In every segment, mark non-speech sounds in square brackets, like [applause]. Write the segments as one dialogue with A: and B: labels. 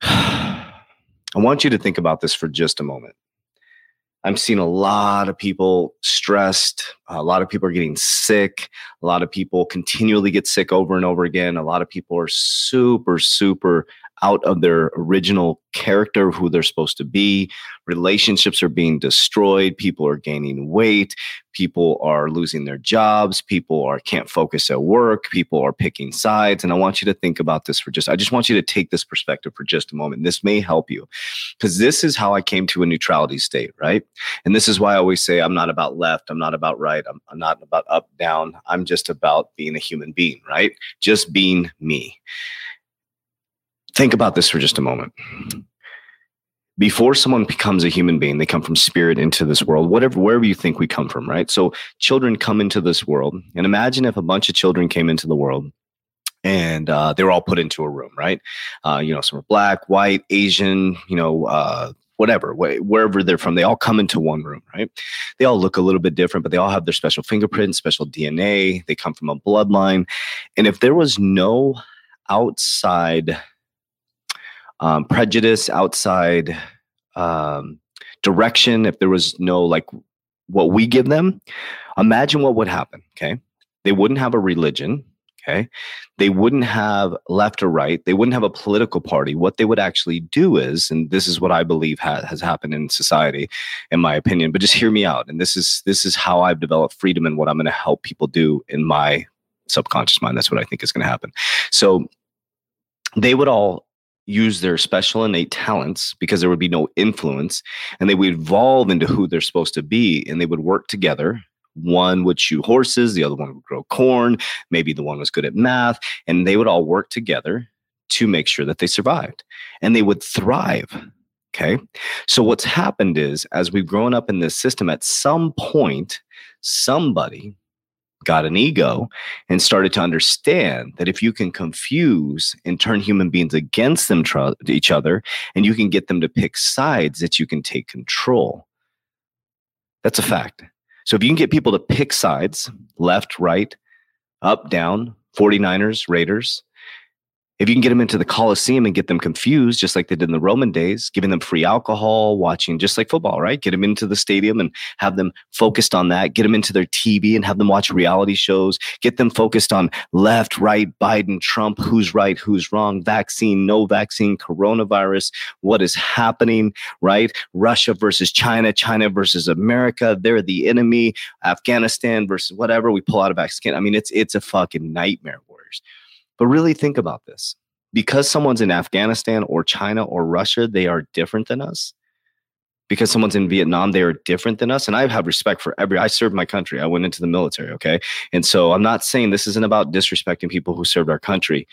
A: [sighs] I want you to think about this for just a moment. I'm seeing a lot of people stressed. A lot of people are getting sick. A lot of people continually get sick over and over again. A lot of people are super, super out of their original character, who they're supposed to be. Relationships are being destroyed. People are gaining weight. People are losing their jobs. People are can't focus at work. People are picking sides. And I want you to think about this for just, I just want you to take this perspective for just a moment. This may help you because this is how I came to a neutrality state, right? And this is why I always say I'm not about left. I'm not about right. I'm, I'm not about up, down. I'm just about being a human being, right? Just being me think about this for just a moment. Before someone becomes a human being, they come from spirit into this world, whatever, wherever you think we come from, right? So children come into this world. And imagine if a bunch of children came into the world and uh, they were all put into a room, right? Uh, you know, some are black, white, Asian, you know, uh, whatever, wherever they're from, they all come into one room, right? They all look a little bit different, but they all have their special fingerprints, special DNA. They come from a bloodline. And if there was no outside um, prejudice, outside um, direction, if there was no like what we give them, imagine what would happen. Okay. They wouldn't have a religion. Okay. They wouldn't have left or right. They wouldn't have a political party. What they would actually do is, and this is what I believe ha- has happened in society, in my opinion, but just hear me out. And this is, this is how I've developed freedom and what I'm going to help people do in my subconscious mind. That's what I think is going to happen. So they would all use their special innate talents because there would be no influence and they would evolve into who they're supposed to be and they would work together. One would shoot horses the other one would grow corn maybe the one was good at math and they would all work together to make sure that they survived and they would thrive okay? So what's happened is as we've grown up in this system at some point somebody got an ego and started to understand that if you can confuse and turn human beings against them tr- each other and you can get them to pick sides that you can take control. That's a fact. So if you can get people to pick sides left right up down 49ers raiders if you can get them into the Coliseum and get them confused, just like they did in the Roman days, giving them free alcohol, watching just like football, right? Get them into the stadium and have them focused on that. Get them into their TV and have them watch reality shows. Get them focused on left, right, Biden, Trump, who's right, who's wrong, vaccine, no vaccine, coronavirus, what is happening, right? Russia versus China, China versus America. They're the enemy. Afghanistan versus whatever. We pull out of Afghanistan. I mean, it's it's a fucking nightmare, warriors. But really think about this. Because someone's in Afghanistan or China or Russia, they are different than us. Because someone's in Vietnam, they are different than us. And I have respect for every, I served my country. I went into the military. Okay. And so I'm not saying this isn't about disrespecting people who served our country.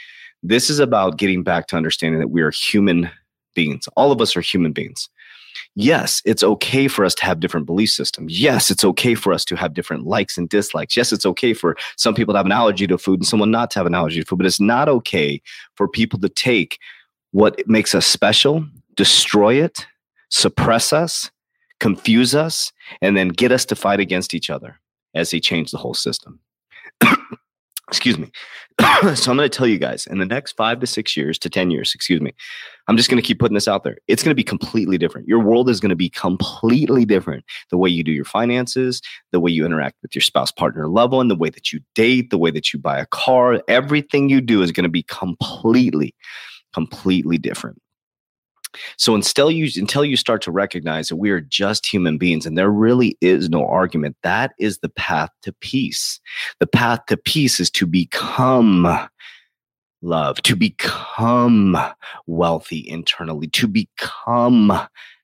A: This is about getting back to understanding that we are human beings. All of us are human beings yes, it's okay for us to have different belief systems. Yes, it's okay for us to have different likes and dislikes. Yes, it's okay for some people to have an allergy to food and someone not to have an allergy to food, but it's not okay for people to take what makes us special, destroy it, suppress us, confuse us, and then get us to fight against each other as they change the whole system. [coughs] excuse me. [coughs] so I'm going to tell you guys in the next five to six years to 10 years, excuse me, I'm just going to keep putting this out there. It's going to be completely different. Your world is going to be completely different. The way you do your finances, the way you interact with your spouse, partner, loved one, the way that you date, the way that you buy a car, everything you do is going to be completely, completely different. So until you until you start to recognize that we are just human beings and there really is no argument, that is the path to peace. The path to peace is to become love, to become wealthy internally, to become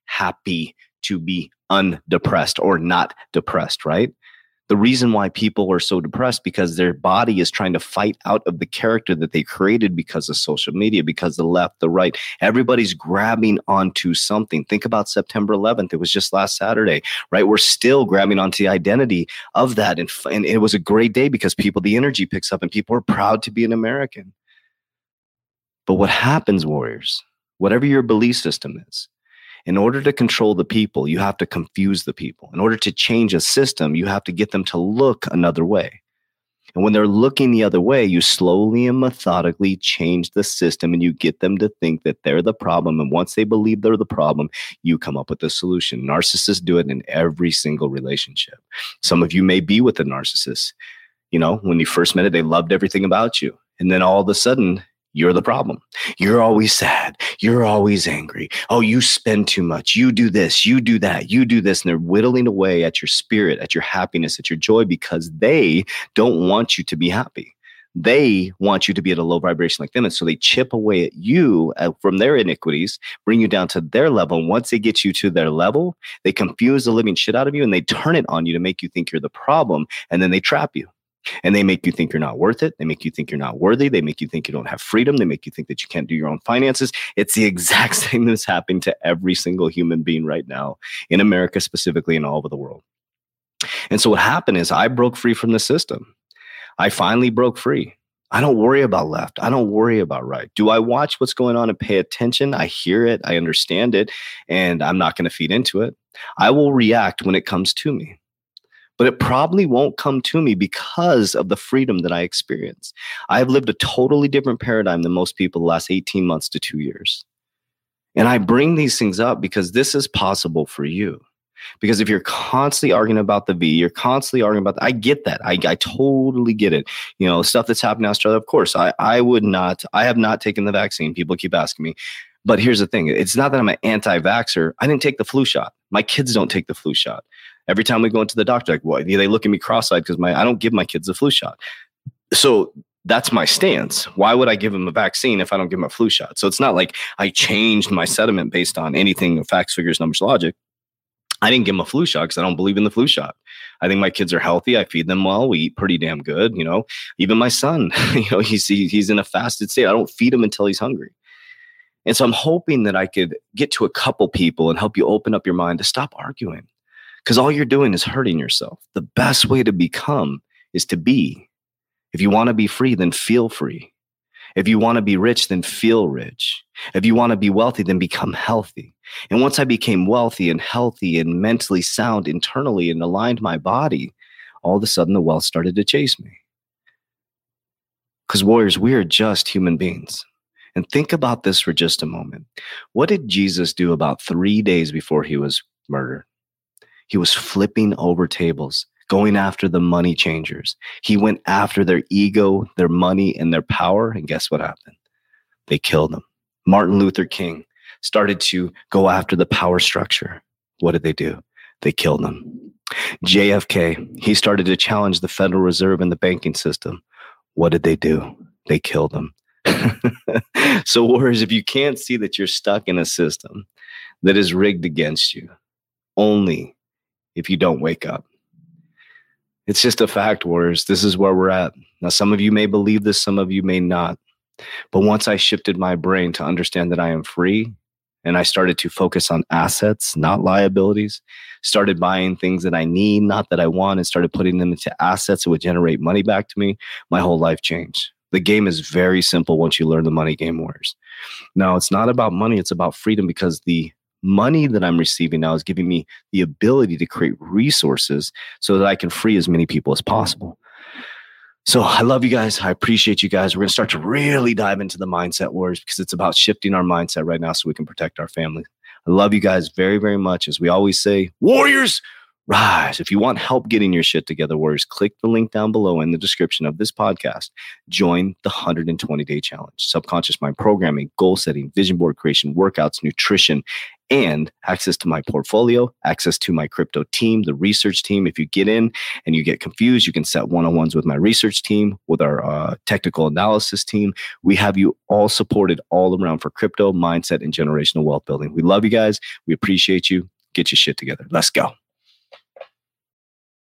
A: happy, to be undepressed or not depressed, right? The reason why people are so depressed because their body is trying to fight out of the character that they created because of social media because the left the right everybody's grabbing onto something. Think about september 11th it was just last saturday right? We're still grabbing onto the identity of that. And, and it was a great day because people the energy picks up and people are proud to be an american. But what happens warriors whatever your belief system is in order to control the people, you have to confuse the people. In order to change a system, you have to get them to look another way. And when they're looking the other way, you slowly and methodically change the system and you get them to think that they're the problem. And once they believe they're the problem, you come up with a solution. Narcissists do it in every single relationship. Some of you may be with a narcissist. You know, when you first met it, they loved everything about you. And then all of a sudden, you're the problem. You're always sad. You're always angry. Oh, you spend too much. You do this. You do that. You do this. And they're whittling away at your spirit, at your happiness, at your joy because they don't want you to be happy. They want you to be at a low vibration like them. And so they chip away at you uh, from their iniquities, bring you down to their level. And once they get you to their level, they confuse the living shit out of you and they turn it on you to make you think you're the problem. And then they trap you. And they make you think you're not worth it. They make you think you're not worthy. They make you think you don't have freedom. They make you think that you can't do your own finances. It's the [laughs] exact same that's happening to every single human being right now in America, specifically, and all over the world. And so what happened is I broke free from the system. I finally broke free. I don't worry about left. I don't worry about right. Do I watch what's going on and pay attention? I hear it, I understand it, and I'm not going to feed into it. I will react when it comes to me but it probably won't come to me because of the freedom that I experience. I have lived a totally different paradigm than most people the last 18 months to two years. And I bring these things up because this is possible for you. Because if you're constantly arguing about the V, you're constantly arguing about, the, I get that. I, I totally get it. You know, stuff that's happening in Australia, of course, I, I would not, I have not taken the vaccine. People keep asking me. But here's the thing it's not that I'm an anti vaxxer. I didn't take the flu shot. My kids don't take the flu shot. Every time we go into the doctor, like, what? They look at me cross-eyed because my I don't give my kids a flu shot. So that's my stance. Why would I give them a vaccine if I don't give them a flu shot? So it's not like I changed my sentiment based on anything facts, figures, numbers, logic. I didn't give them a flu shot because I don't believe in the flu shot. I think my kids are healthy. I feed them well. We eat pretty damn good. You know, even my son, [laughs] you know, he's he's in a fasted state. I don't feed him until he's hungry. And so I'm hoping that I could get to a couple people and help you open up your mind to stop arguing because all you're doing is hurting yourself. The best way to become is to be. If you want to be free, then feel free. If you want to be rich, then feel rich. If you want to be wealthy, then become healthy. And once I became wealthy and healthy and mentally sound internally and aligned my body, all of a sudden the wealth started to chase me. Because, warriors, we are just human beings. And think about this for just a moment. What did Jesus do about three days before he was murdered? He was flipping over tables, going after the money changers. He went after their ego, their money, and their power. And guess what happened? They killed them. Martin Luther King started to go after the power structure. What did they do? They killed them. JFK, he started to challenge the Federal Reserve and the banking system. What did they do? They killed them. [laughs] so, warriors, if you can't see that you're stuck in a system that is rigged against you, only if you don't wake up. It's just a fact, Warriors. This is where we're at. Now, some of you may believe this, some of you may not. But once I shifted my brain to understand that I am free and I started to focus on assets, not liabilities, started buying things that I need, not that I want, and started putting them into assets that would generate money back to me, my whole life changed. The game is very simple once you learn the money game, Warriors. Now, it's not about money, it's about freedom because the money that I'm receiving now is giving me the ability to create resources so that I can free as many people as possible. So I love you guys. I appreciate you guys. We're going to start to really dive into the mindset wars because it's about shifting our mindset right now so we can protect our family. I love you guys very, very much. As we always say, Warriors, rise. If you want help getting your shit together, Warriors, click the link down below in the description of this podcast. Join the 120 day challenge. Subconscious mind programming, goal setting, vision board creation, workouts, nutrition, and access to my portfolio, access to my crypto team, the research team. If you get in and you get confused, you can set one on ones with my research team, with our uh, technical analysis team. We have you all supported all around for crypto, mindset, and generational wealth building. We love you guys. We appreciate you. Get your shit together. Let's go.